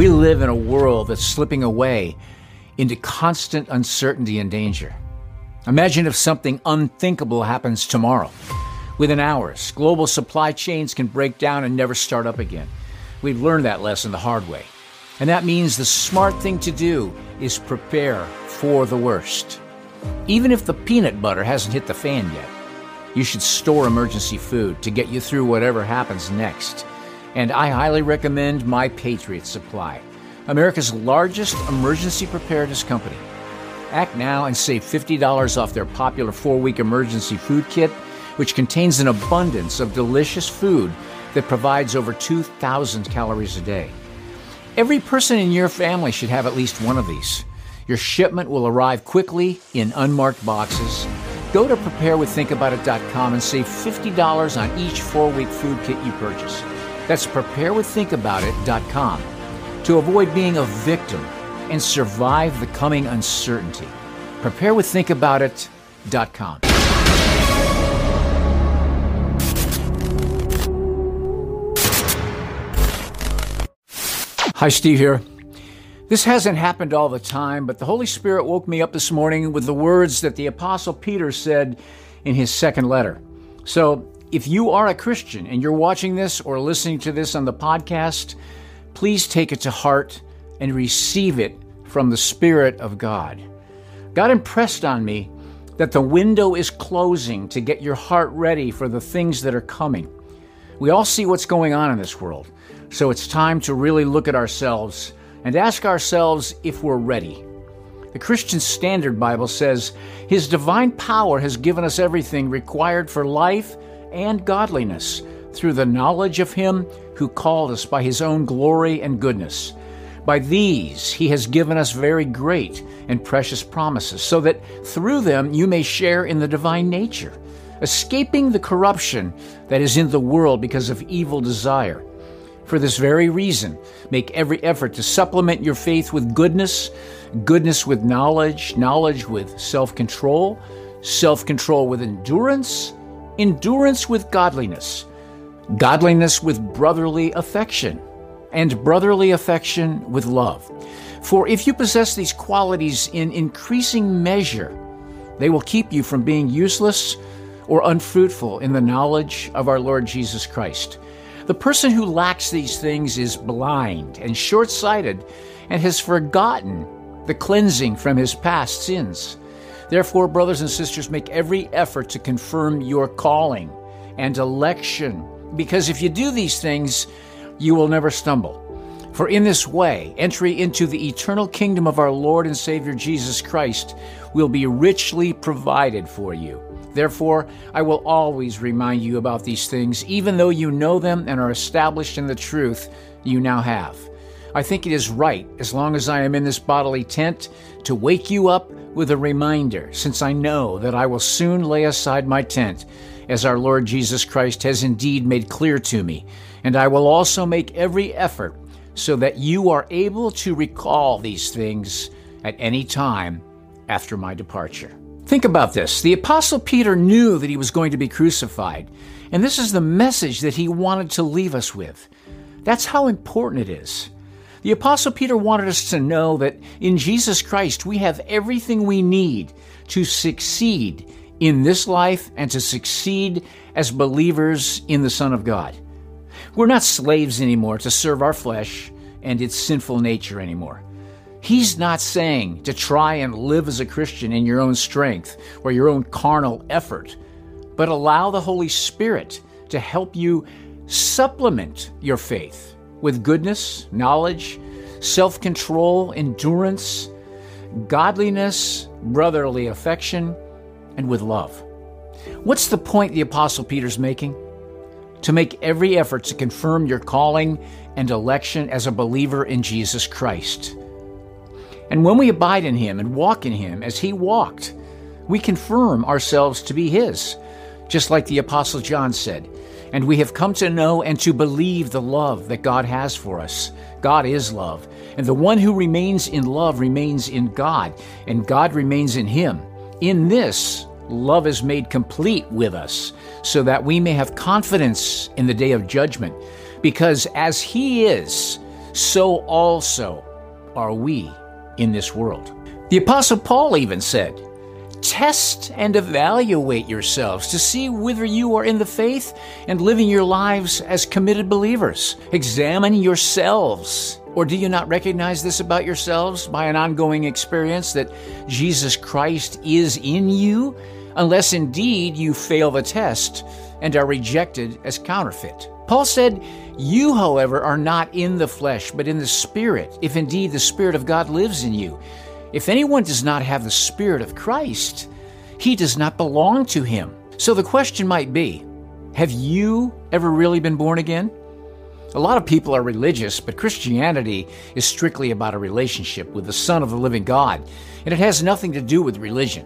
We live in a world that's slipping away into constant uncertainty and danger. Imagine if something unthinkable happens tomorrow. Within hours, global supply chains can break down and never start up again. We've learned that lesson the hard way. And that means the smart thing to do is prepare for the worst. Even if the peanut butter hasn't hit the fan yet, you should store emergency food to get you through whatever happens next. And I highly recommend My Patriot Supply, America's largest emergency preparedness company. Act now and save $50 off their popular four week emergency food kit, which contains an abundance of delicious food that provides over 2,000 calories a day. Every person in your family should have at least one of these. Your shipment will arrive quickly in unmarked boxes. Go to preparewiththinkaboutit.com and save $50 on each four week food kit you purchase. That's preparewiththinkaboutit.com to avoid being a victim and survive the coming uncertainty. Preparewiththinkaboutit.com. Hi, Steve here. This hasn't happened all the time, but the Holy Spirit woke me up this morning with the words that the Apostle Peter said in his second letter. So, if you are a Christian and you're watching this or listening to this on the podcast, please take it to heart and receive it from the Spirit of God. God impressed on me that the window is closing to get your heart ready for the things that are coming. We all see what's going on in this world. So it's time to really look at ourselves and ask ourselves if we're ready. The Christian Standard Bible says, His divine power has given us everything required for life and godliness through the knowledge of Him who called us by His own glory and goodness. By these He has given us very great and precious promises, so that through them you may share in the divine nature, escaping the corruption that is in the world because of evil desire. For this very reason, make every effort to supplement your faith with goodness, goodness with knowledge, knowledge with self control, self control with endurance, endurance with godliness, godliness with brotherly affection, and brotherly affection with love. For if you possess these qualities in increasing measure, they will keep you from being useless or unfruitful in the knowledge of our Lord Jesus Christ. The person who lacks these things is blind and short sighted and has forgotten the cleansing from his past sins. Therefore, brothers and sisters, make every effort to confirm your calling and election, because if you do these things, you will never stumble. For in this way, entry into the eternal kingdom of our Lord and Savior Jesus Christ will be richly provided for you. Therefore, I will always remind you about these things, even though you know them and are established in the truth you now have. I think it is right, as long as I am in this bodily tent, to wake you up with a reminder, since I know that I will soon lay aside my tent, as our Lord Jesus Christ has indeed made clear to me. And I will also make every effort so that you are able to recall these things at any time after my departure. Think about this. The Apostle Peter knew that he was going to be crucified, and this is the message that he wanted to leave us with. That's how important it is. The Apostle Peter wanted us to know that in Jesus Christ we have everything we need to succeed in this life and to succeed as believers in the Son of God. We're not slaves anymore to serve our flesh and its sinful nature anymore. He's not saying to try and live as a Christian in your own strength or your own carnal effort, but allow the Holy Spirit to help you supplement your faith with goodness, knowledge, self control, endurance, godliness, brotherly affection, and with love. What's the point the Apostle Peter's making? To make every effort to confirm your calling and election as a believer in Jesus Christ. And when we abide in Him and walk in Him as He walked, we confirm ourselves to be His, just like the Apostle John said. And we have come to know and to believe the love that God has for us. God is love. And the one who remains in love remains in God, and God remains in him. In this, love is made complete with us, so that we may have confidence in the day of judgment. Because as he is, so also are we in this world. The Apostle Paul even said, Test and evaluate yourselves to see whether you are in the faith and living your lives as committed believers. Examine yourselves. Or do you not recognize this about yourselves by an ongoing experience that Jesus Christ is in you? Unless indeed you fail the test and are rejected as counterfeit. Paul said, You, however, are not in the flesh, but in the Spirit, if indeed the Spirit of God lives in you. If anyone does not have the Spirit of Christ, he does not belong to him. So the question might be Have you ever really been born again? A lot of people are religious, but Christianity is strictly about a relationship with the Son of the living God, and it has nothing to do with religion.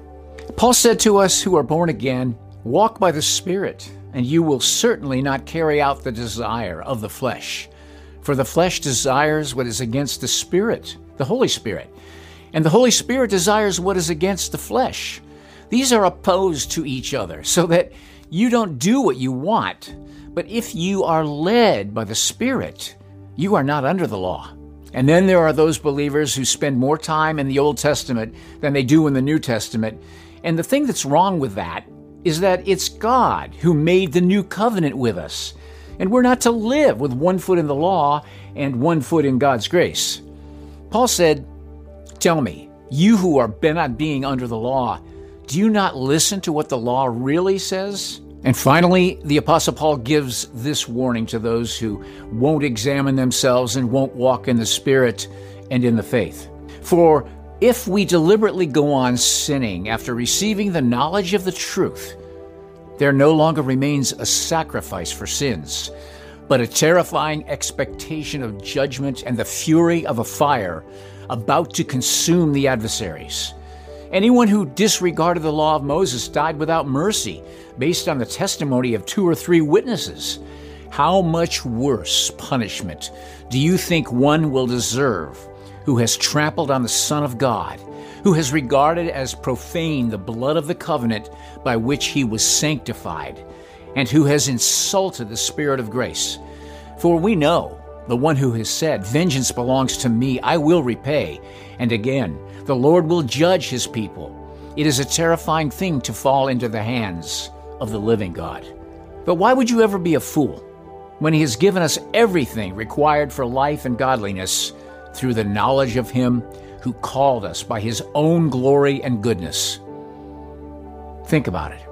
Paul said to us who are born again, Walk by the Spirit, and you will certainly not carry out the desire of the flesh. For the flesh desires what is against the Spirit, the Holy Spirit and the Holy Spirit desires what is against the flesh. These are opposed to each other, so that you don't do what you want. But if you are led by the Spirit, you are not under the law. And then there are those believers who spend more time in the Old Testament than they do in the New Testament. And the thing that's wrong with that is that it's God who made the new covenant with us. And we're not to live with one foot in the law and one foot in God's grace. Paul said, Tell me, you who are bent on being under the law, do you not listen to what the law really says? And finally, the Apostle Paul gives this warning to those who won't examine themselves and won't walk in the Spirit and in the faith. For if we deliberately go on sinning after receiving the knowledge of the truth, there no longer remains a sacrifice for sins, but a terrifying expectation of judgment and the fury of a fire about to consume the adversaries. Anyone who disregarded the law of Moses died without mercy, based on the testimony of two or three witnesses. How much worse punishment do you think one will deserve who has trampled on the Son of God, who has regarded as profane the blood of the covenant by which he was sanctified, and who has insulted the Spirit of grace? For we know the one who has said, Vengeance belongs to me, I will repay. And again, the Lord will judge his people. It is a terrifying thing to fall into the hands of the living God. But why would you ever be a fool when he has given us everything required for life and godliness through the knowledge of him who called us by his own glory and goodness? Think about it.